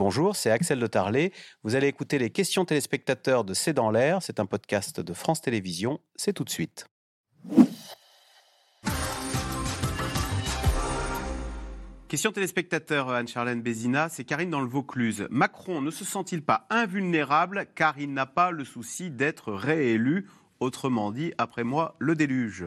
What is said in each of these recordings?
Bonjour, c'est Axel de Tarlet. Vous allez écouter les questions téléspectateurs de C'est dans l'air. C'est un podcast de France Télévisions. C'est tout de suite. Question téléspectateur Anne-Charlène Bézina, c'est Karine dans le Vaucluse. Macron ne se sent-il pas invulnérable car il n'a pas le souci d'être réélu? Autrement dit, après moi, le déluge.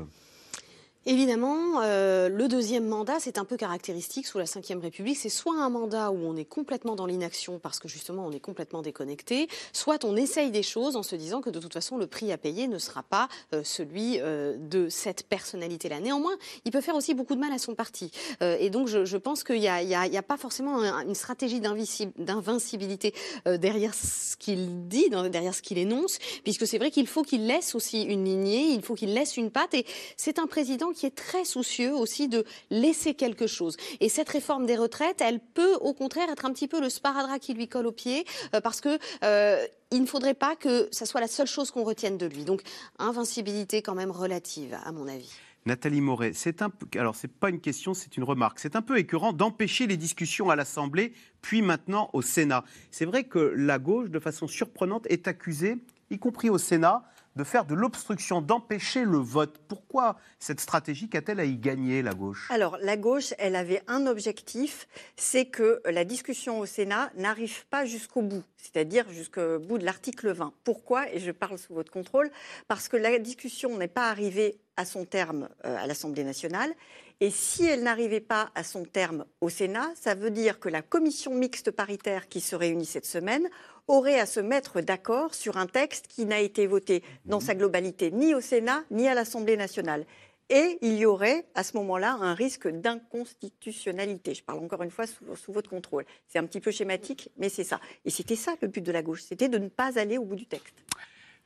Évidemment, euh, le deuxième mandat, c'est un peu caractéristique sous la Ve République. C'est soit un mandat où on est complètement dans l'inaction parce que justement on est complètement déconnecté, soit on essaye des choses en se disant que de toute façon le prix à payer ne sera pas euh, celui euh, de cette personnalité-là. Néanmoins, il peut faire aussi beaucoup de mal à son parti. et donc je, je pense qu'il n'y a, a, pas forcément une stratégie d'invincibilité derrière ce qu'il dit, derrière ce qu'il énonce, puisque c'est vrai qu'il faut qu'il laisse aussi une lignée, il faut qu'il laisse une patte. Et c'est un président qui est très soucieux aussi de laisser quelque chose. Et cette réforme des retraites, elle peut au contraire être un petit peu le sparadrap qui lui colle au pied, euh, parce que euh, il ne faudrait pas que ça soit la seule chose qu'on retienne de lui. Donc invincibilité quand même relative, à mon avis. Nathalie Moret, c'est un alors c'est pas une question, c'est une remarque. C'est un peu écœurant d'empêcher les discussions à l'Assemblée, puis maintenant au Sénat. C'est vrai que la gauche, de façon surprenante, est accusée, y compris au Sénat, de faire de l'obstruction, d'empêcher le vote. Pourquoi cette stratégie qu'a-t-elle à y gagner, la gauche? Alors, la gauche, elle avait un objectif, c'est que la discussion au Sénat n'arrive pas jusqu'au bout, c'est-à-dire jusqu'au bout de l'article 20. Pourquoi? Et je parle sous votre contrôle, parce que la discussion n'est pas arrivée à son terme euh, à l'Assemblée nationale. Et si elle n'arrivait pas à son terme au Sénat, ça veut dire que la commission mixte paritaire qui se réunit cette semaine aurait à se mettre d'accord sur un texte qui n'a été voté dans sa globalité ni au Sénat ni à l'Assemblée nationale. Et il y aurait à ce moment-là un risque d'inconstitutionnalité. Je parle encore une fois sous, votre contrôle. C'est un petit peu schématique, mais c'est ça. Et c'était ça le but de la gauche, c'était de ne pas aller au bout du texte.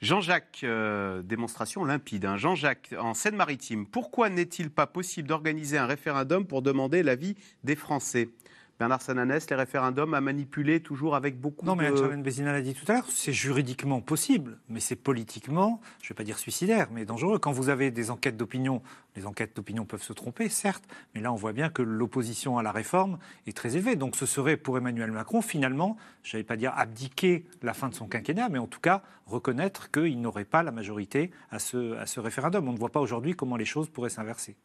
Jean-Jacques, euh, démonstration limpide. Hein. Jean-Jacques, en Seine-Maritime, pourquoi n'est-il pas possible d'organiser un référendum pour demander l'avis des Français? Bernard Sananès, les référendums à manipuler toujours avec beaucoup de... Non, mais Anne Bézina l'a dit tout à l'heure, c'est juridiquement possible, mais c'est politiquement, je ne vais pas dire suicidaire, mais dangereux. Quand vous avez des enquêtes d'opinion, les enquêtes d'opinion peuvent se tromper, certes, mais là on voit bien que l'opposition à la réforme est très élevée. Donc ce serait pour Emmanuel Macron, finalement, je n'allais pas dire abdiquer la fin de son quinquennat, mais en tout cas reconnaître qu'il n'aurait pas la majorité à ce, à ce référendum. On ne voit pas aujourd'hui comment les choses pourraient s'inverser.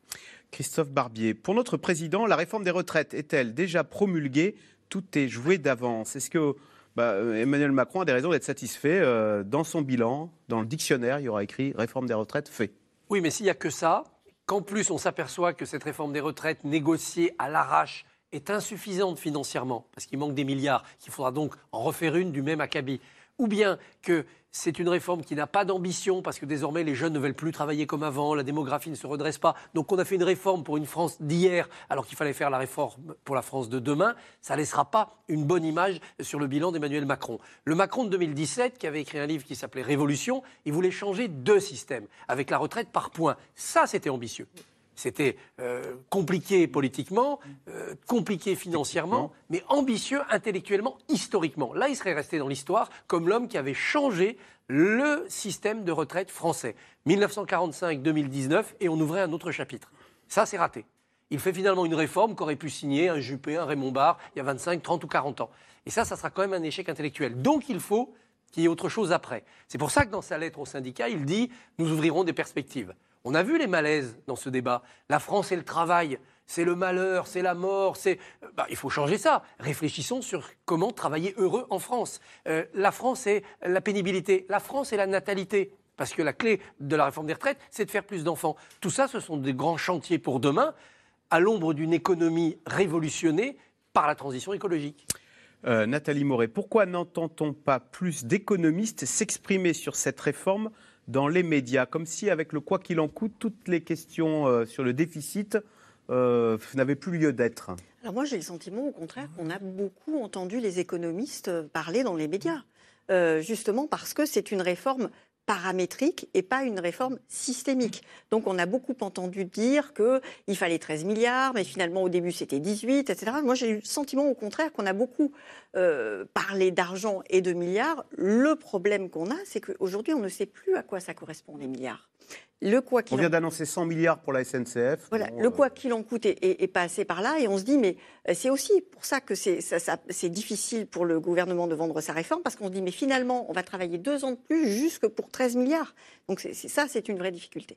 Christophe Barbier, pour notre président, la réforme des retraites est-elle déjà promulguée? Tout est joué d'avance. Est-ce que bah, Emmanuel Macron a des raisons d'être satisfait euh, Dans son bilan, dans le dictionnaire, il y aura écrit réforme des retraites fait. Oui, mais s'il n'y a que ça, qu'en plus on s'aperçoit que cette réforme des retraites négociée à l'arrache est insuffisante financièrement, parce qu'il manque des milliards, qu'il faudra donc en refaire une du même acabit, ou bien que c'est une réforme qui n'a pas d'ambition parce que désormais les jeunes ne veulent plus travailler comme avant, la démographie ne se redresse pas. Donc on a fait une réforme pour une France d'hier alors qu'il fallait faire la réforme pour la France de demain. Ça ne laissera pas une bonne image sur le bilan d'Emmanuel Macron. Le Macron de 2017, qui avait écrit un livre qui s'appelait Révolution, il voulait changer deux systèmes avec la retraite par points. Ça, c'était ambitieux. C'était euh, compliqué politiquement, euh, compliqué financièrement, mais ambitieux intellectuellement, historiquement. Là, il serait resté dans l'histoire comme l'homme qui avait changé le système de retraite français. 1945-2019, et on ouvrait un autre chapitre. Ça, c'est raté. Il fait finalement une réforme qu'aurait pu signer un Juppé, un Raymond Barre, il y a 25, 30 ou 40 ans. Et ça, ça sera quand même un échec intellectuel. Donc, il faut qu'il y ait autre chose après. C'est pour ça que dans sa lettre au syndicat, il dit Nous ouvrirons des perspectives. On a vu les malaises dans ce débat. La France et le travail, c'est le malheur, c'est la mort, c'est. Bah, il faut changer ça. Réfléchissons sur comment travailler heureux en France. Euh, la France et la pénibilité, la France et la natalité. Parce que la clé de la réforme des retraites, c'est de faire plus d'enfants. Tout ça, ce sont des grands chantiers pour demain, à l'ombre d'une économie révolutionnée par la transition écologique. Euh, Nathalie Moret, pourquoi n'entend-on pas plus d'économistes s'exprimer sur cette réforme dans les médias, comme si avec le quoi qu'il en coûte, toutes les questions euh, sur le déficit euh, n'avaient plus lieu d'être. Alors moi j'ai le sentiment au contraire qu'on a beaucoup entendu les économistes parler dans les médias. justement parce que c'est une réforme paramétrique et pas une réforme systémique. Donc on a beaucoup entendu dire qu'il fallait 13 milliards, mais finalement au début c'était 18, etc. Moi j'ai eu le sentiment au contraire qu'on a beaucoup euh, parlé d'argent et de milliards. Le problème qu'on a, c'est qu'aujourd'hui on ne sait plus à quoi ça correspond les milliards. Le quoi On vient en d'annoncer 100 milliards pour la SNCF. Voilà, Bon, le euh, quoi qu'il en coûte est, est- est passé par là et on se dit mais euh, c'est aussi pour ça que c'est ça- ça- c'est difficile pour le gouvernement de vendre sa réforme parce qu'on se dit mais finalement on va travailler deux ans de plus jusque pour 13 milliards. Donc c'est- ça c'est une vraie difficulté.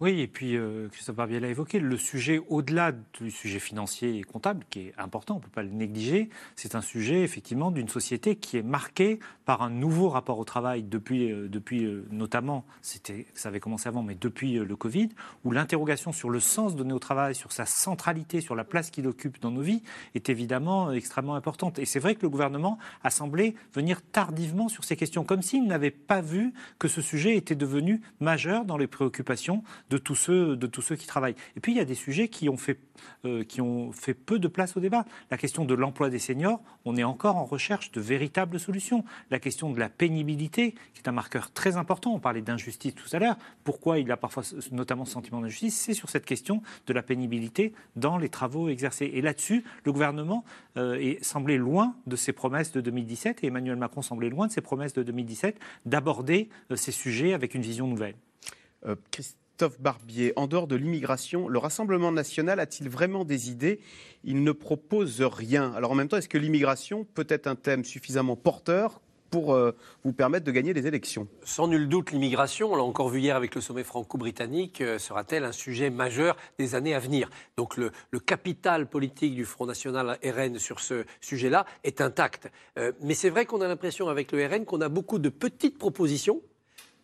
Oui, et puis euh, Christophe Barbier l'a évoqué, le sujet au-delà du sujet financier et comptable, qui est important, on ne peut pas le négliger, c'est un sujet effectivement d'une société qui est marquée par un nouveau rapport au travail depuis, euh, depuis euh, notamment, ça avait commencé avant, mais depuis euh, le Covid, où l'interrogation sur le sens donné au travail, sur sa centralité, sur la place qu'il occupe dans nos vies, est évidemment extrêmement importante. Et c'est vrai que le gouvernement a semblé venir tardivement sur ces questions, comme s'il n'avait pas vu que ce sujet était devenu majeur dans les préoccupations de tous ceux, de tous ceux qui travaillent. Et puis il y a des sujets qui ont fait, euh, qui ont fait peu de place au débat. La question de l'emploi des seniors, on est encore en recherche de véritables solutions. La question de la pénibilité, qui est un marqueur très important. On parlait d'injustice tout à l'heure. Pourquoi il a parfois notamment ce sentiment d'injustice? C'est sur cette question de la pénibilité dans les travaux exercés. Et là-dessus, le gouvernement euh, est, semblait loin de ses promesses de 2017 et Emmanuel Macron semblait loin de ses promesses de 2017 d'aborder euh, ces sujets avec une vision nouvelle. Euh, Christophe Barbier, en dehors de l'immigration, le Rassemblement national a-t-il vraiment des idées? Il ne propose rien. Alors en même temps, est-ce que l'immigration peut être un thème suffisamment porteur pour euh, vous permettre de gagner les élections? Sans nul doute, l'immigration, on l'a encore vu hier avec le sommet franco-britannique, euh, sera-t-elle un sujet majeur des années à venir? Donc le, capital politique du Front National RN sur ce sujet-là est intact. Mais c'est vrai qu'on a l'impression avec le RN qu'on a beaucoup de petites propositions,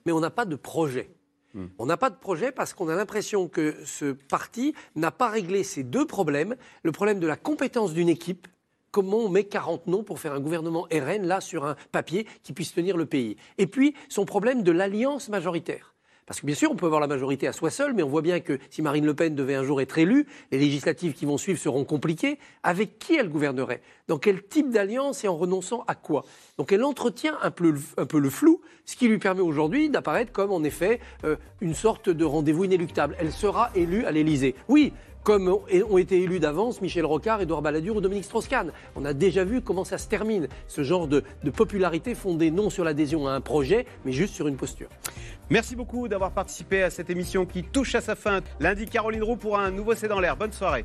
mais on n'a pas de projet. Hmm. On n'a pas de projet parce qu'on a l'impression que ce parti n'a pas réglé ces deux problèmes. Le problème de la compétence d'une équipe, comment on met 40 noms pour faire un gouvernement RN, là, sur un papier qui puisse tenir le pays? Et puis, son problème de l'alliance majoritaire. Parce que bien sûr, on peut avoir la majorité à soi seul, mais on voit bien que si Marine Le Pen devait un jour être élue, les législatives qui vont suivre seront compliquées. Avec qui elle gouvernerait? Dans quel type d'alliance et en renonçant à quoi? Donc elle entretient un peu, le- flou, ce qui lui permet aujourd'hui d'apparaître comme en effet euh, une sorte de rendez-vous inéluctable. Elle sera élue à l'Élysée. Oui, comme ont été élus d'avance Michel Rocard, Édouard Balladur ou Dominique Strauss-Kahn. On a déjà vu comment ça se termine, ce genre de, de popularité fondée non sur l'adhésion à un projet, mais juste sur une posture. Merci beaucoup d'avoir participé à cette émission qui touche à sa fin. Lundi, Caroline Roux pour un nouveau C'est dans l'air. Bonne soirée.